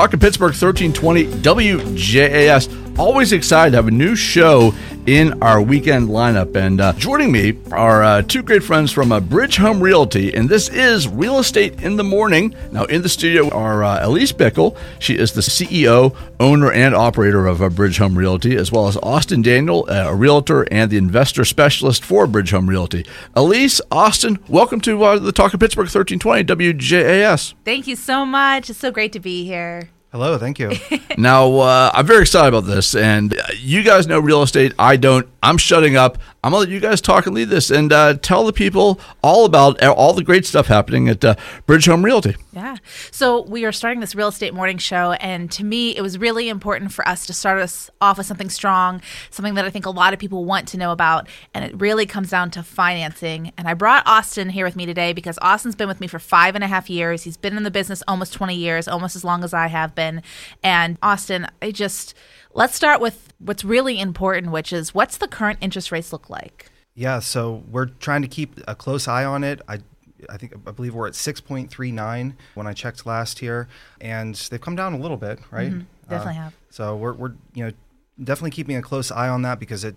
Talking Pittsburgh 1320 WJAS. Always excited to have a new show in our weekend lineup. And uh, joining me are uh, two great friends from uh, Bridge Home Realty, and this is Real Estate in the Morning. Now, in the studio are uh, Elise Bickel. She is the CEO, owner, and operator of uh, Bridge Home Realty, as well as Austin Daniel, uh, a realtor and the investor specialist for Bridge Home Realty. Elise, Austin, welcome to the Talk of Pittsburgh 1320 WJAS. Thank you so much. It's so great to be here. Hello, thank you. Now, uh, I'm very excited about this, and uh, you guys know real estate. I don't. I'm shutting up. I'm gonna let you guys talk and lead this, and uh, tell the people all about all the great stuff happening at uh, Bridge Home Realty. Yeah. So we are starting this real estate morning show, and to me, it was really important for us to start us off with something strong, something that I think a lot of people want to know about, and it really comes down to financing. And I brought Austin here with me today because Austin's been with me for five and a half years. He's been in the business almost 20 years, almost as long as I have been. And Austin, I just let's start with what's really important, which is what's the current interest rates look like? yeah, so we're trying to keep a close eye on it. I I think I believe we're at 6.39 when I checked last year, and they've come down a little bit, right? Mhm, definitely have. So we're we're you know definitely keeping a close eye on that because it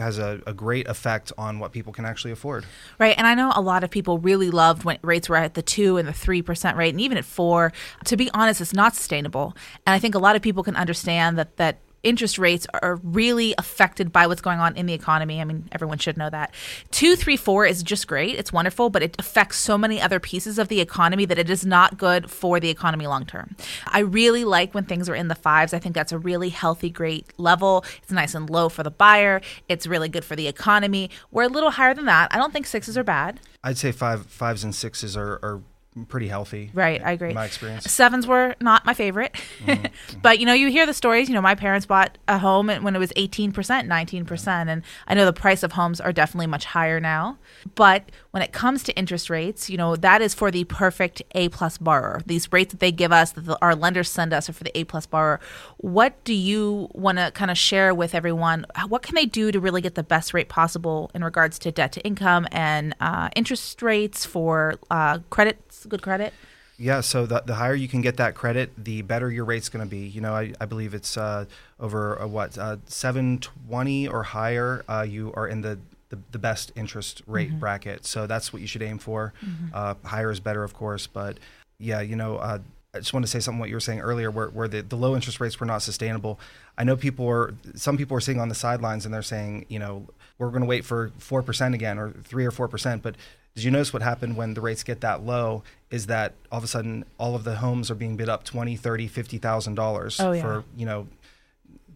has a, a great effect on what people can actually afford. Right. And I know a lot of people really loved when rates were at the two and the three percent rate and even at four. To be honest, it's not sustainable. And I think a lot of people can understand that that interest rates are really affected by what's going on in the economy. I mean, everyone should know that. Two, three, four is just great. It's wonderful, but it affects so many other pieces of the economy that it is not good for the economy long term. I really like when things are in the fives. I think that's a really healthy, great level. It's nice and low for the buyer. It's really good for the economy. We're a little higher than that. I don't think sixes are bad. I'd say five fives and sixes are, are pretty healthy. Right, I agree. My experience. Sevens were not my favorite, mm-hmm. but you know, you hear the stories. You know, my parents bought a home when it was eighteen percent, nineteen percent, and I know the price of homes are definitely much higher now. But when it comes to interest rates, you know, that is for the perfect A plus borrower. These rates that they give us, that the, our lenders send us, are for the A plus borrower. What do you want to kind of share with everyone? What can they do to really get the best rate possible in regards to debt to income and uh, interest rates for uh, credits, good credit? Yeah, so the, the higher you can get that credit, the better your rate's going to be. You know, I, I believe it's uh, over uh, what uh, seven twenty or higher. Uh, you are in the, the, the best interest rate Mm-hmm. bracket, so that's what you should aim for. Uh, higher is better, of course, but yeah, you know, uh, I just want to say something what you were saying earlier, where, where the, the low interest rates were not sustainable. I know people are some people are sitting on the sidelines and they're saying, you know, we're going to wait for four percent again or three or four percent, but did you notice what happened when the rates get that low is that all of a sudden all of the homes are being bid up 20 30 50000 dollars Oh, yeah. for you know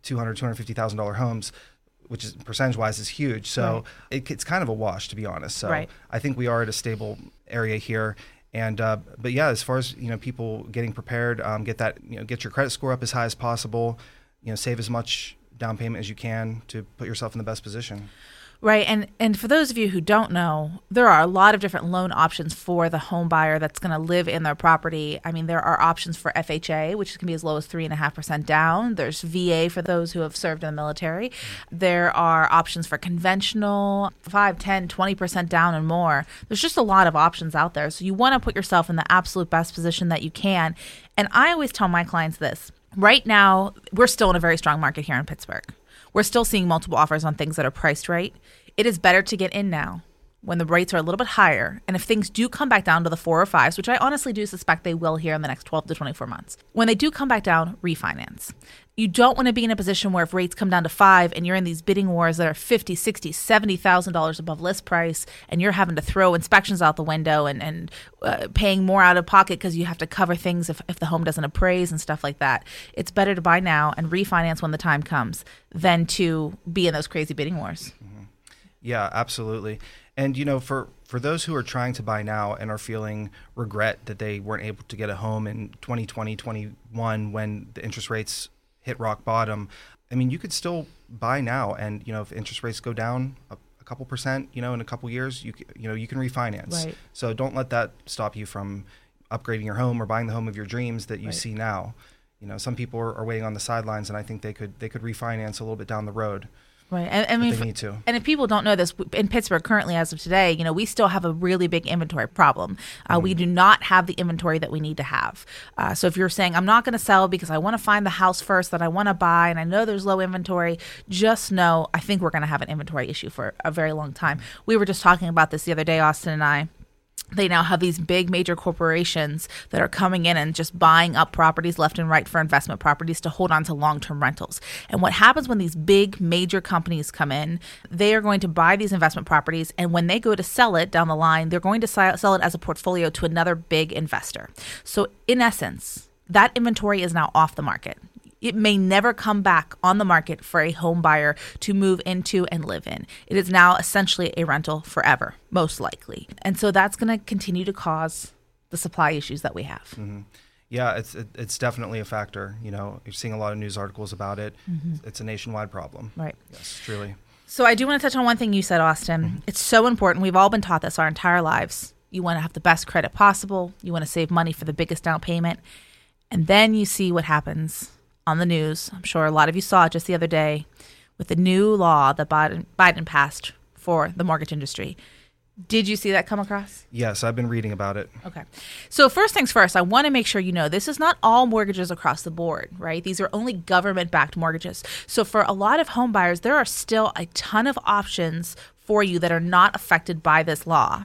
200 250000 dollar homes which is percentage wise is huge so Right. it, it's kind of a wash to be honest so Right. i think we are at a stable area here and uh, but yeah as far as you know people getting prepared um, get that you know get your credit score up as high as possible you know save as much down payment as you can to put yourself in the best position Right, and and for those of you who don't know, there are a lot of different loan options for the home buyer that's going to live in their property. I mean, there are options for FHA, which can be as low as three and a half percent down. There's VA for those who have served in the military. There are options for conventional, 5, 10, 20 percent down and more. There's just a lot of options out there. So you want to put yourself in the absolute best position that you can. And I always tell my clients this. Right now, we're still in a very strong market here in Pittsburgh. We're still seeing multiple offers on things that are priced right. It is better to get in now when the rates are a little bit higher. And if things do come back down to the four or fives, which I honestly do suspect they will here in the next 12 to 24 months, when they do come back down, refinance. You don't want to be in a position where if rates come down to five and you're in these bidding wars that are 50, 60, 70,000 dollars above list price and you're having to throw inspections out the window and, and uh, paying more out of pocket because you have to cover things if, if the home doesn't appraise and stuff like that. It's better to buy now and refinance when the time comes than to be in those crazy bidding wars. Yeah, absolutely. And you know, for for those who are trying to buy now and are feeling regret that they weren't able to get a home in 2020, 21 when the interest rates hit rock bottom, I mean, you could still buy now and you know, if interest rates go down a, a couple percent, you know, in a couple years, you you know, you can refinance. Right. So don't let that stop you from upgrading your home or buying the home of your dreams that you Right. see now. You know, some people are, are waiting on the sidelines and I think they could they could refinance a little bit down the road. Right. And, I mean, they need to. and if people don't know this, in Pittsburgh currently, as of today, you know, we still have a really big inventory problem. Uh, We do not have the inventory that we need to have. Uh, so if you're saying, I'm not going to sell because I want to find the house first that I want to buy and I know there's low inventory, just know I think we're going to have an inventory issue for a very long time. We were just talking about this the other day, Austin and I they now have these big major corporations that are coming in and just buying up properties left and right for investment properties to hold on to long-term rentals. And what happens when these big major companies come in, they are going to buy these investment properties and when they go to sell it down the line, they're going to sell it as a portfolio to another big investor. So in essence, that inventory is now off the market. It may never come back on the market for a home buyer to move into and live in. It is now essentially a rental forever, most likely. And so that's going to continue to cause the supply issues that we have. Yeah, it's it, it's definitely a factor. You know, you're seeing a lot of news articles about it. Mm-hmm. It's a nationwide problem. Right. Yes, truly. So I do want to touch on one thing you said, Austin. It's so important. We've all been taught this our entire lives. You want to have the best credit possible, you want to save money for the biggest down payment. And then you see what happens on the news. I'm sure a lot of you saw it just the other day with the new law that Biden, Biden passed for the mortgage industry. Did you see that come across? Yes, I've been reading about it. Okay. So, first things first, I want to make sure you know this is not all mortgages across the board, right? These are only government backed mortgages. So, for a lot of home buyers, there are still a ton of options for you that are not affected by this law.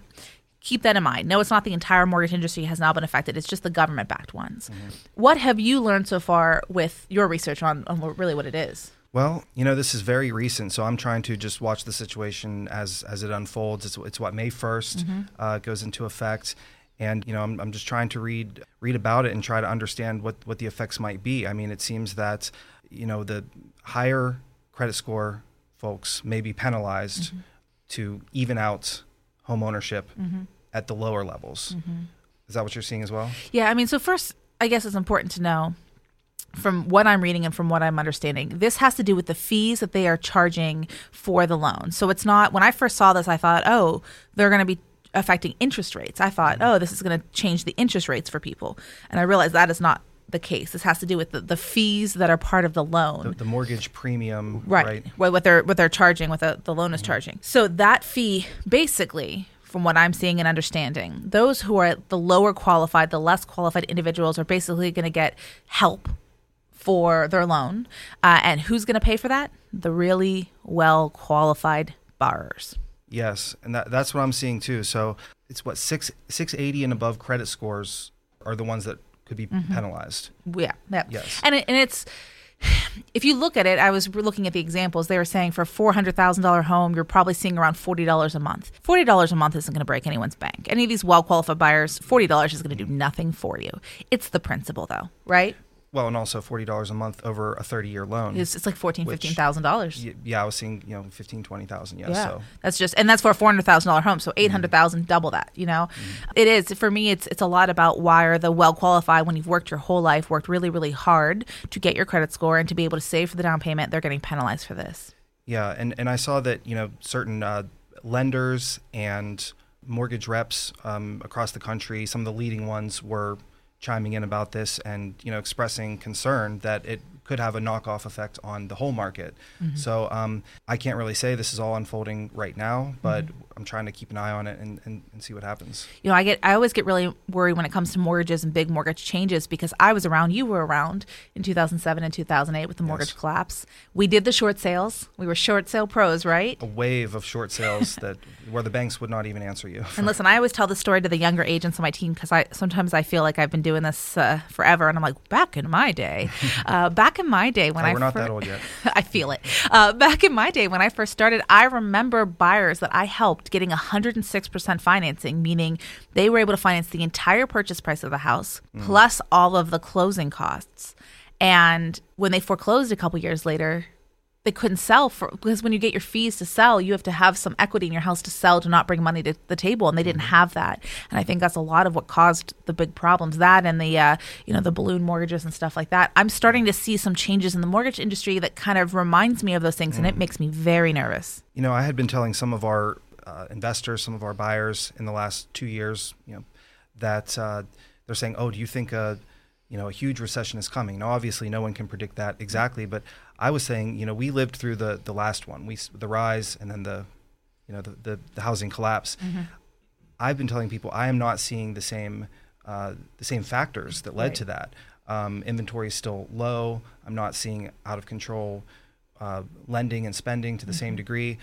Keep that in mind. No, it's not the entire mortgage industry has now been affected. It's just the government backed ones. What have you learned so far with your research on, on really what it is? Well, you know, this is very recent, so I'm trying to just watch the situation as as it unfolds. It's, it's what May 1st mm-hmm. uh, goes into effect, and you know, I'm, I'm just trying to read read about it and try to understand what what the effects might be. I mean, it seems that you know the higher credit score folks may be penalized mm-hmm. to even out home ownership mm-hmm. At the lower levels. Mm-hmm. Is that what you're seeing as well? Yeah, I mean, so first, I guess it's important to know from what I'm reading and from what I'm understanding, this has to do with the fees that they are charging for the loan. So it's not, when I first saw this, I thought, oh, they're going to be affecting interest rates. I thought, mm-hmm. oh, this is going to change the interest rates for people. And I realized that is not the case. This has to do with the, the fees that are part of the loan The, the mortgage premium, right, right? What, what they're what they're charging, what the, the loan is mm-hmm. charging. So that fee, basically, from what I'm seeing and understanding, those who are the lower qualified, the less qualified individuals are basically going to get help for their loan, uh, and who's going to pay for that? The really well qualified borrowers. Yes, and that, that's what I'm seeing too. So it's what six six eighty and above credit scores are the ones that could be penalized. Yeah, yeah. Yes. And it, and it's if you look at it, I was looking at the examples. They were saying for a four hundred thousand dollar home, you're probably seeing around forty dollars a month. Forty dollars a month isn't going to break anyone's bank. Any of these well qualified buyers, forty dollars is going to do nothing for you. It's the principle, though, right? Well, and also forty dollars a month over a thirty year loan. It's, it's like fourteen, Which- fifteen thousand dollars. Yeah, I was seeing you know fifteen twenty thousand. Yes, Yeah, so that's just, and that's for a four hundred thousand dollar home. So eight hundred thousand, double that. You know, It is for me. It's it's a lot about why are the well qualified when you've worked your whole life, worked really really hard to get your credit score and to be able to save for the down payment. They're getting penalized for this. yeah, and and I saw that you know certain uh, lenders and mortgage reps um, across the country, some of the leading ones were chiming in about this and you know expressing concern that it could have a knockoff effect on the whole market. So um, I can't really say this is all unfolding right now, but I'm trying to keep an eye on it and, and, and see what happens. you know, I get I always get really worried when it comes to mortgages and big mortgage changes because I was around, you were around in 2007 and 2008 with the mortgage Yes. collapse. We did the short sales. We were short sale pros, right? A wave of short sales that where the banks would not even answer you. And listen, I always tell the story to the younger agents on my team because I sometimes I feel like I've been doing this uh, forever, and I'm like, back in my day, uh, back in my day when Oh, I we're not fir- that old yet. I feel it. Uh, back in my day when I first started, I remember buyers that I helped getting 106% financing, meaning they were able to finance the entire purchase price of the house plus all of the closing costs. And when they foreclosed a couple years later, they couldn't sell for because when you get your fees to sell, you have to have some equity in your house to sell to not bring money to the table, and they didn't have that. And I think that's a lot of what caused the big problems. That and the uh, you know the balloon mortgages and stuff like that. I'm starting to see some changes in the mortgage industry that kind of reminds me of those things, and it makes me very nervous. You know, I had been telling some of our uh, investors, some of our buyers in the last two years, you know, that uh, they're saying, "Oh, do you think a you know a huge recession is coming. Now, obviously, no one can predict that exactly, but I was saying, you know, we lived through the the last one, we the rise, and then the, you know, the the, the housing collapse. Mm-hmm. I've been telling people I am not seeing the same uh, the same factors that led Right. to that. Um, inventory is still low. I'm not seeing out of control uh, lending and spending to the same degree,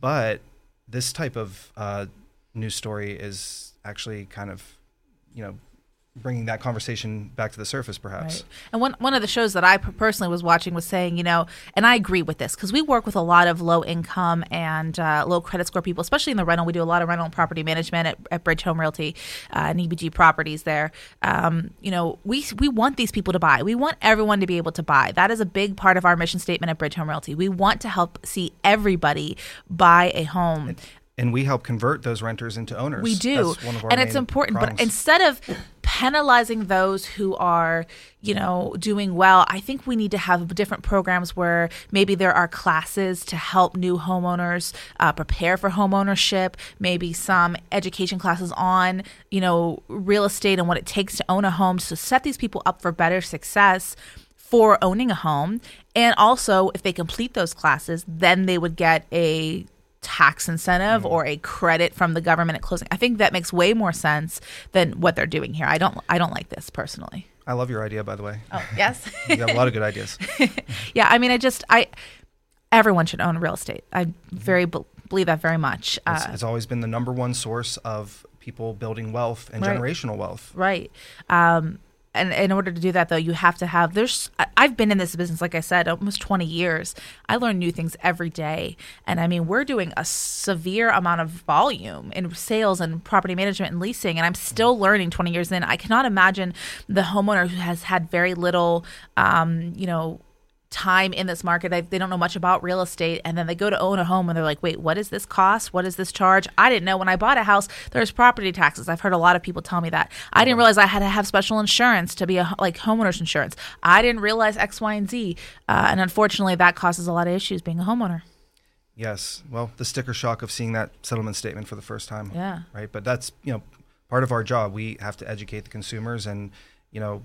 but this type of uh, news story is actually kind of, you know, bringing that conversation back to the surface, perhaps. Right. And one one of the shows that I personally was watching was saying, you know, and I agree with this because we work with a lot of low income and uh, low credit score people, especially in the rental. We do a lot of rental and property management at, at Bridge Home Realty uh, and EBG Properties. There, um, you know, we we want these people to buy. We want everyone to be able to buy. That is a big part of our mission statement at Bridge Home Realty. We want to help see everybody buy a home. And we help convert those renters into owners. We do, That's one of our and it's important. prongs. But instead of penalizing those who are, you know, doing well, I think we need to have different programs where maybe there are classes to help new homeowners uh, prepare for homeownership. Maybe some education classes on, you know, real estate and what it takes to own a home to set these people up for better success for owning a home. And also, if they complete those classes, then they would get a tax incentive or a credit from the government at closing. I think that makes way more sense than what they're doing here. I don't I don't like this personally. I love your idea, by the way. Oh, yes. You have a lot of good ideas. yeah, I mean I just I everyone should own real estate. I very be- believe that very much. It's, Uh, it's always been the number one source of people building wealth and Right. generational wealth. Right. Um, and in order to do that, though, you have to have. There's. I've been in this business, like I said, almost 20 years. I learn new things every day, and I mean, we're doing a severe amount of volume in sales and property management and leasing, and I'm still learning 20 years in. I cannot imagine the homeowner who has had very little, um, you know, time in this market. They, they don't know much about real estate. And then they go to own a home and they're like, wait, what does this cost? What is this charge? I didn't know when I bought a house, there's property taxes. I've heard a lot of people tell me that. I didn't realize I had to have special insurance to be a like homeowner's insurance. I didn't realize X, Y, and Z. Uh, and unfortunately, that causes a lot of issues being a homeowner. Yes. Well, the sticker shock of seeing that settlement statement for the first time. Yeah. Right. But that's, you know, part of our job. We have to educate the consumers and, you know,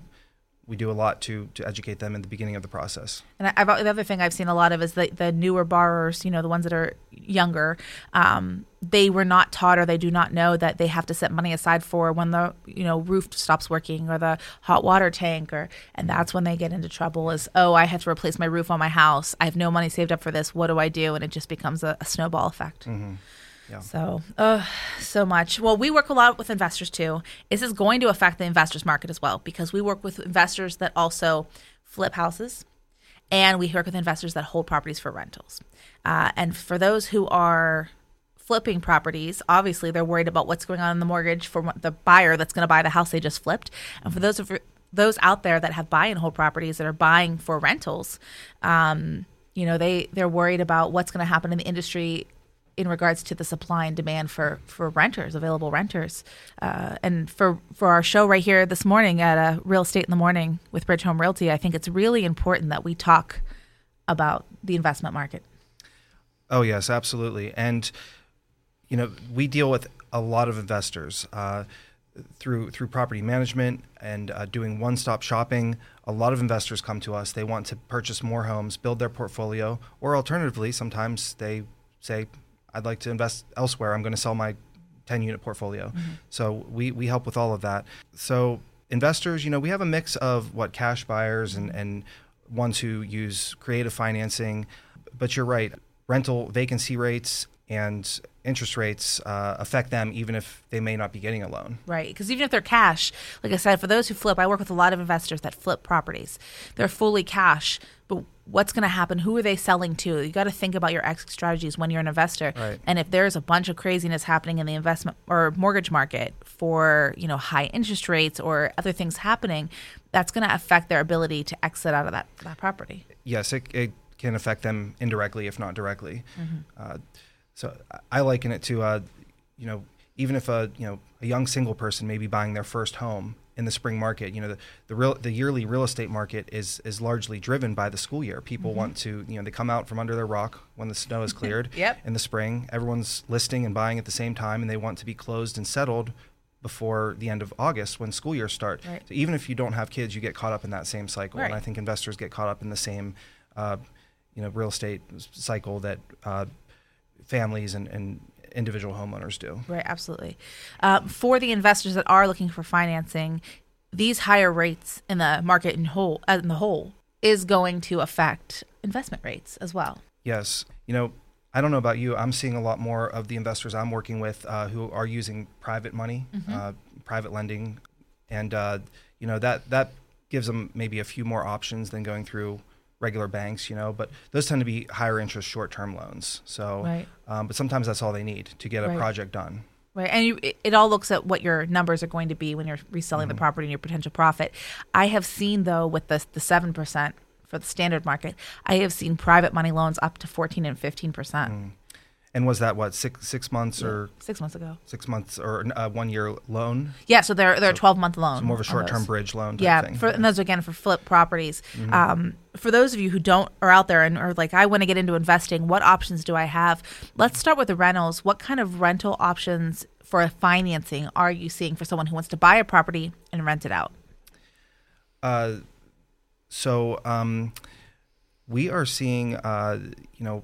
we do a lot to, to educate them in the beginning of the process. And I, I've, the other thing I've seen a lot of is the, the newer borrowers, you know, the ones that are younger, um, they were not taught or they do not know that they have to set money aside for when the, you know, roof stops working or the hot water tank or, and that's when they get into trouble is, oh, I have to replace my roof on my house. I have no money saved up for this. What do I do? And it just becomes a, a snowball effect. So, uh, so much. Well, we work a lot with investors too. This is going to affect the investors market as well because we work with investors that also flip houses and we work with investors that hold properties for rentals. Uh, and for those who are flipping properties, obviously they're worried about what's going on in the mortgage for the buyer that's going to buy the house they just flipped. And for those of those out there that have buy and hold properties that are buying for rentals, um, you know they they're worried about what's going to happen in the industry in regards to the supply and demand for for renters, available renters, uh, and for for our show right here this morning at uh, Real Estate in the Morning with Bridge Home Realty, I think it's really important that we talk about the investment market. Oh yes, absolutely. And you know, we deal with a lot of investors uh, through through property management and uh, doing one-stop shopping. A lot of investors come to us. They want to purchase more homes, build their portfolio, or alternatively, sometimes they say, "I'd like to invest elsewhere. I'm going to sell my 10-unit portfolio." So we we help with all of that. So investors, you know, we have a mix of what cash buyers and and ones who use creative financing. But you're right rental vacancy rates and interest rates uh, affect them even if they may not be getting a loan. Right. Because even if they're cash, like I said, for those who flip, I work with a lot of investors that flip properties. They're fully cash, what's going to happen? Who are they selling to? You got to think about your exit strategies when you're an investor. Right. And if there's a bunch of craziness happening in the investment or mortgage market for, you know, high interest rates or other things happening, that's going to affect their ability to exit out of that, that property. Yes, it, it can affect them indirectly, if not directly. Uh, so I- I liken it to, uh, you know, even if a you know a young single person may be buying their first home in the spring market, you know, the the, real, the yearly real estate market is is largely driven by the school year. People want to, you know, they come out from under their rock when the snow is cleared Yep. in the spring. Everyone's listing and buying at the same time, and they want to be closed and settled before the end of August when school years start. Right. So even if you don't have kids, you get caught up in that same cycle. And I think investors get caught up in the same, uh, you know, real estate cycle that uh, families and, and individual homeowners do. Right, absolutely. Um, for the investors that are looking for financing, these higher rates in the market in whole uh, in the whole is going to affect investment rates as well. Yes. You know, I don't know about you. I'm seeing a lot more of the investors I'm working with uh, who are using private money, uh, private lending, and uh, you know that that gives them maybe a few more options than going through regular banks. You know, but those tend to be higher interest short-term loans. So, Right. um, but sometimes that's all they need to get a Right. project done. Right, and you, it, all looks at what your numbers are going to be when you're reselling the property and your potential profit. I have seen though with the the seven percent for the standard market, I have seen private money loans up to fourteen and fifteen percent And was that what six six months or six months ago. six months or uh, one year loan? Yeah, so they're they're a twelve month loan. So more of a short-term bridge loan. Type yeah thing. for, and those again for flip properties Mm-hmm. um, for those of you who don't are out there and are like i want to get into investing what options do i have let's start with the rentals what kind of rental options for financing are you seeing for someone who wants to buy a property and rent it out Uh, so um, we are seeing, uh, you know,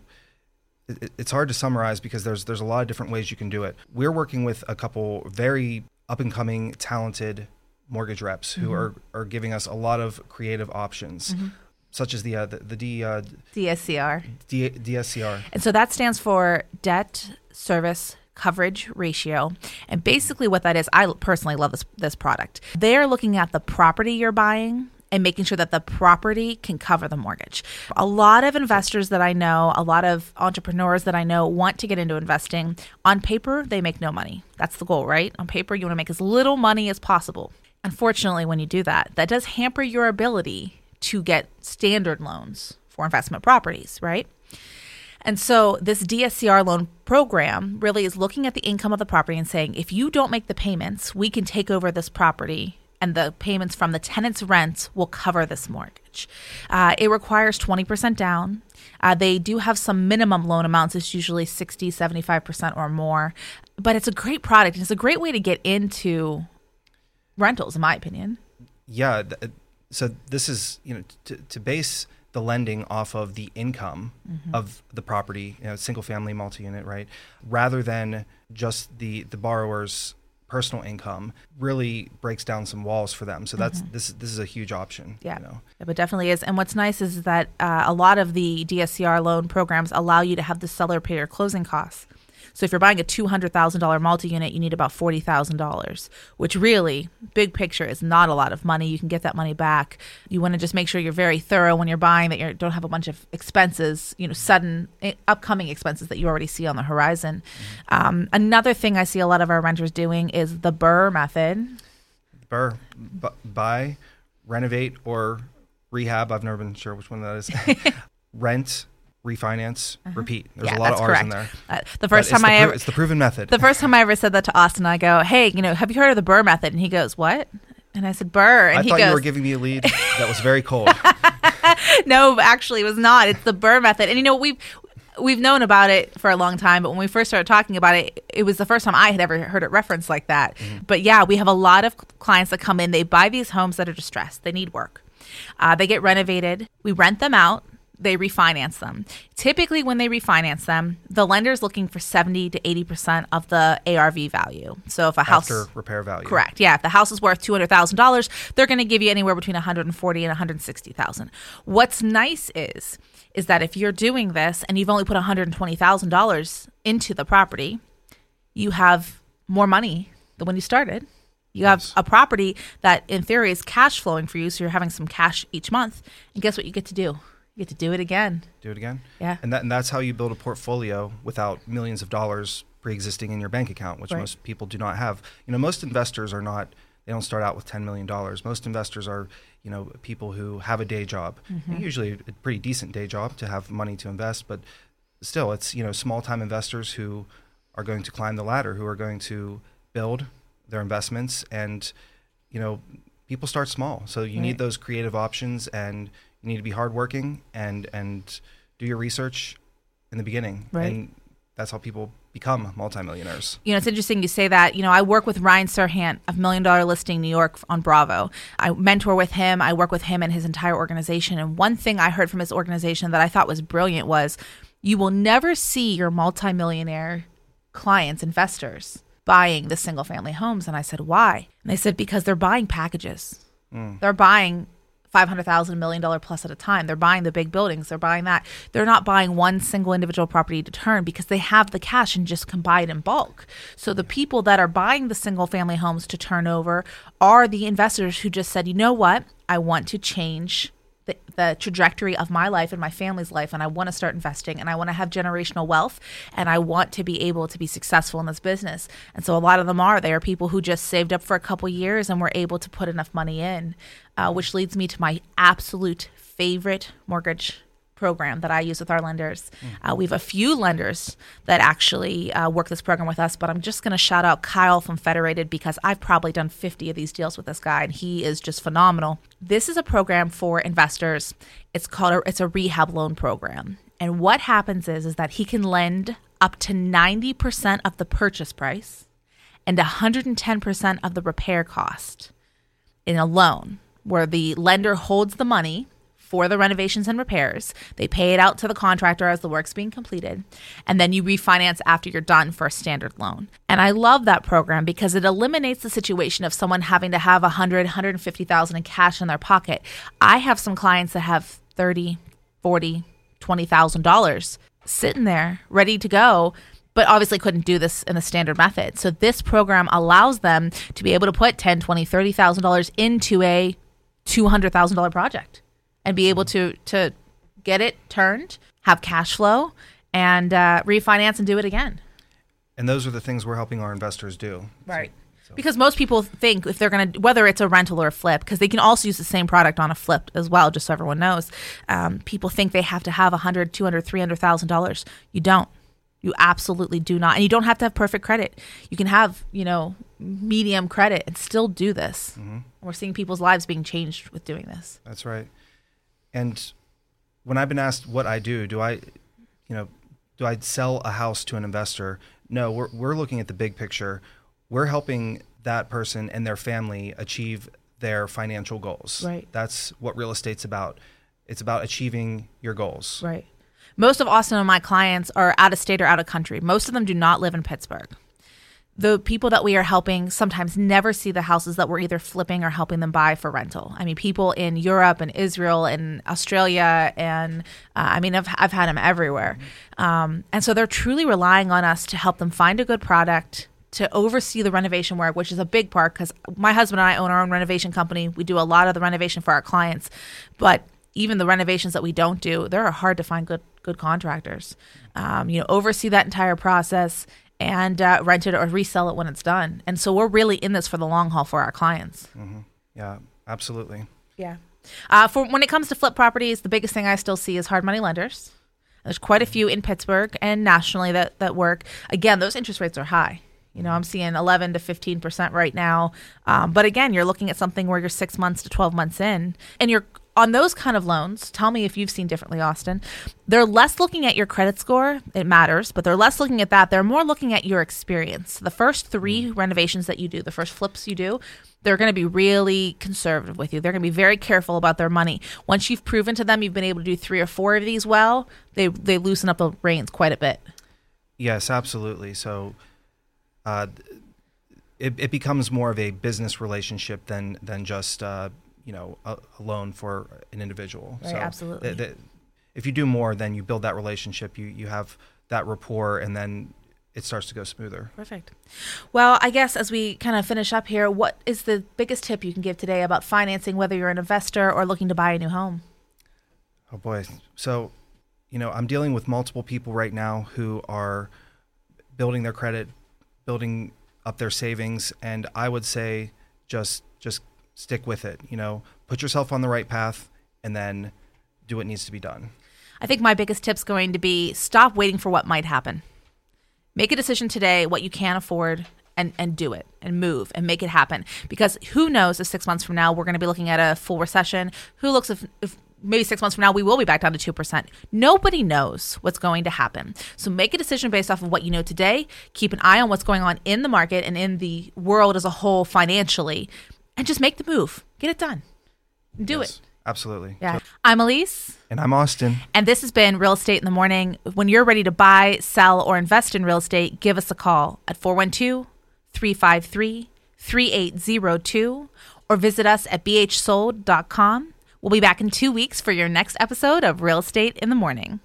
it's hard to summarize because there's there's a lot of different ways you can do it. We're working with a couple very up and coming, talented mortgage reps who are are giving us a lot of creative options, such as the uh, the, the D, uh, dscr D, DSCR. and so that stands for debt service coverage ratio. And basically what that is i personally love this this product. They're looking at the property you're buying and making sure that the property can cover the mortgage. A lot of investors that I know, a lot of entrepreneurs that I know want to get into investing. On paper, they make no money. That's the goal, right? On paper, you want to make as little money as possible. Unfortunately, when you do that, that does hamper your ability to get standard loans for investment properties, right? And so this DSCR loan program really is looking at the income of the property and saying, if you don't make the payments, we can take over this property and the payments from the tenant's rent will cover this mortgage. Uh, it requires 20% down. Uh, they do have some minimum loan amounts. It's usually 60, 75% or more. But it's a great product. It's a great way to get into rentals, in my opinion. Yeah. Th- so this is you know to, to base the lending off of the income of the property, you know, single family, multi unit, right, rather than just the the borrower's personal income, really breaks down some walls for them. So that's this this is a huge option. Yeah. You know? Yeah, but definitely is. And what's nice is that uh, a lot of the DSCR loan programs allow you to have the seller pay your closing costs. So if you're buying a $200,000 multi-unit, you need about $40,000, which really, big picture, is not a lot of money. You can get that money back. You want to just make sure you're very thorough when you're buying, that you don't have a bunch of expenses, you know, sudden eh, upcoming expenses that you already see on the horizon. Um, another thing I see a lot of our renters doing is the Burr method. Burr, bu- buy, renovate, or rehab. I've never been sure which one that is. Rent, refinance, repeat. There's Uh-huh. yeah, a lot of R's correct. in there. Uh, the first it's time the I pro- ever, it's the proven method. the first time I ever said that to Austin, I go, "Hey, you know, have you heard of the Burr method?" And he goes, "What?" And I said, "Burr," and I he thought goes, you were giving me a lead that was very cold. "No, actually, it was not. It's the Burr method." And you know, we've we've known about it for a long time, but when we first started talking about it, it was the first time I had ever heard it referenced like that. But yeah, we have a lot of clients that come in. They buy these homes that are distressed. They need work. Uh, they get renovated. We rent them out. They refinance them. Typically, when they refinance them, the lender is looking for 70 to 80% of the ARV value. So if a house. after repair value. Correct. Yeah. If the house is worth two hundred thousand dollars, they're going to give you anywhere between one hundred and forty and one hundred sixty thousand. What's nice is is that if you're doing this and you've only put one hundred twenty thousand dollars into the property, you have more money than when you started. You have Yes. a property that, in theory, is cash flowing for you, so you're having some cash each month. And guess what? You get to do. You get to do it again. Do it again. Yeah. And that and that's how you build a portfolio without millions of dollars pre-existing in your bank account, which Right. most people do not have. You know, most investors are not. They don't start out with ten million dollars. Most investors are, you know, people who have a day job, Mm-hmm. usually a pretty decent day job to have money to invest. But still, it's you know small-time investors who are going to climb the ladder, who are going to build their investments, and you know, people start small. So you Right. need those creative options, and you need to be hardworking and and do your research in the beginning, Right. and that's how people become multimillionaires. You know, it's interesting you say that. You know, I work with Ryan Serhant of Million Dollar Listing New York on Bravo. I mentor with him. I work with him and his entire organization. And one thing I heard from his organization that I thought was brilliant was you will never see your multimillionaire clients, investors, buying the single family homes. And I said, why? And they said, because they're buying packages. Mm. They're buying five hundred thousand million dollar plus at a time. They're buying the big buildings. They're buying that. They're not buying one single individual property to turn because they have the cash and just can buy it in bulk. So the people that are buying the single family homes to turn over are the investors who just said, you know what, I want to change the, the trajectory of my life and my family's life and I want to start investing and I want to have generational wealth and I want to be able to be successful in this business. And so a lot of them are. They are people who just saved up for a couple years and were able to put enough money in, uh, which leads me to my absolute favorite mortgage program that I use with our lenders. Mm. Uh, we have a few lenders that actually uh, work this program with us, but I'm just going to shout out Kyle from Federated because I've probably done 50 of these deals with this guy, and he is just phenomenal. This is a program for investors. It's called a, it's a rehab loan program, and what happens is is that he can lend up to 90% of the purchase price and 110% of the repair cost in a loan where the lender holds the money for the renovations and repairs. They pay it out to the contractor as the work's being completed, and then you refinance after you're done for a standard loan. And I love that program because it eliminates the situation of someone having to have 100, 150,000 in cash in their pocket. I have some clients that have 30, 40, $20,000 sitting there ready to go but obviously couldn't do this in the standard method. So this program allows them to be able to put 10, 20, $30,000 into a $200,000 project and be able to to get it turned, have cash flow, and uh, refinance and do it again. And those are the things we're helping our investors do. Right. So, Because most people think if they're going to, whether it's a rental or a flip, because they can also use the same product on a flip as well, just so everyone knows. Um, people think they have to have a hundred, two hundred, three hundred thousand dollars. You don't. You absolutely do not, and you don't have to have perfect credit. You can have, you know, medium credit and still do this. Mm-hmm. We're seeing people's lives being changed with doing this. That's right. And when I've been asked what I do, do I, you know, do I sell a house to an investor? No, we're we're looking at the big picture. We're helping that person and their family achieve their financial goals. Right. That's what real estate's about. It's about achieving your goals. Right. Most of Austin and my clients are out of state or out of country. Most of them do not live in Pittsburgh the people that we are helping sometimes never see the houses that we're either flipping or helping them buy for rental. I mean, people in Europe and Israel and Australia, and uh, I mean, I've, I've had them everywhere. Um, and so they're truly relying on us to help them find a good product, to oversee the renovation work, which is a big part because my husband and I own our own renovation company. We do a lot of the renovation for our clients, but even the renovations that we don't do, they're hard to find good good contractors. Um, you know, oversee that entire process and uh, rent it or resell it when it's done. And so we're really in this for the long haul for our clients. Mm-hmm. Yeah, absolutely. Yeah. Uh, for when it comes to flip properties, the biggest thing I still see is hard money lenders. There's quite a few in Pittsburgh and nationally that, that work. Again, those interest rates are high. You know, I'm seeing 11 to 15 percent right now. Um, but again, you're looking at something where you're six months to 12 months in, and you're on those kind of loans, tell me if you've seen differently, Austin. They're less looking at your credit score. It matters, but they're less looking at that. They're more looking at your experience. The first three mm. renovations that you do, the first flips you do, they're going to be really conservative with you. They're going to be very careful about their money. Once you've proven to them you've been able to do three or four of these well, they they loosen up the reins quite a bit. Yes, absolutely. So, uh, it, it becomes more of a business relationship than than just uh, you know a, a loan for an individual. Right, so absolutely. The, the, if you do more, then you build that relationship. You you have that rapport, and then it starts to go smoother. Perfect. Well, I guess as we kind of finish up here, what is the biggest tip you can give today about financing, whether you're an investor or looking to buy a new home? Oh boy, so you know I'm dealing with multiple people right now who are building their credit, building up their savings, and I would say just just stick with it. You know, put yourself on the right path and then do what needs to be done. I think my biggest tip's going to be stop waiting for what might happen. Make a decision today what you can afford and, and do it and move and make it happen. Because who knows if six months from now we're going to be looking at a full recession? Who looks if, if maybe six months from now, we will be back down to 2%. Nobody knows what's going to happen. So make a decision based off of what you know today. Keep an eye on what's going on in the market and in the world as a whole financially, and just make the move. Get it done. Do Yes, it. Absolutely. Yeah. I'm Elise. And I'm Austin. And this has been Real Estate in the Morning. When you're ready to buy, sell, or invest in real estate, give us a call at 412 353 3802 or visit us at bhsold.com. We'll be back in two weeks for your next episode of Real Estate in the Morning.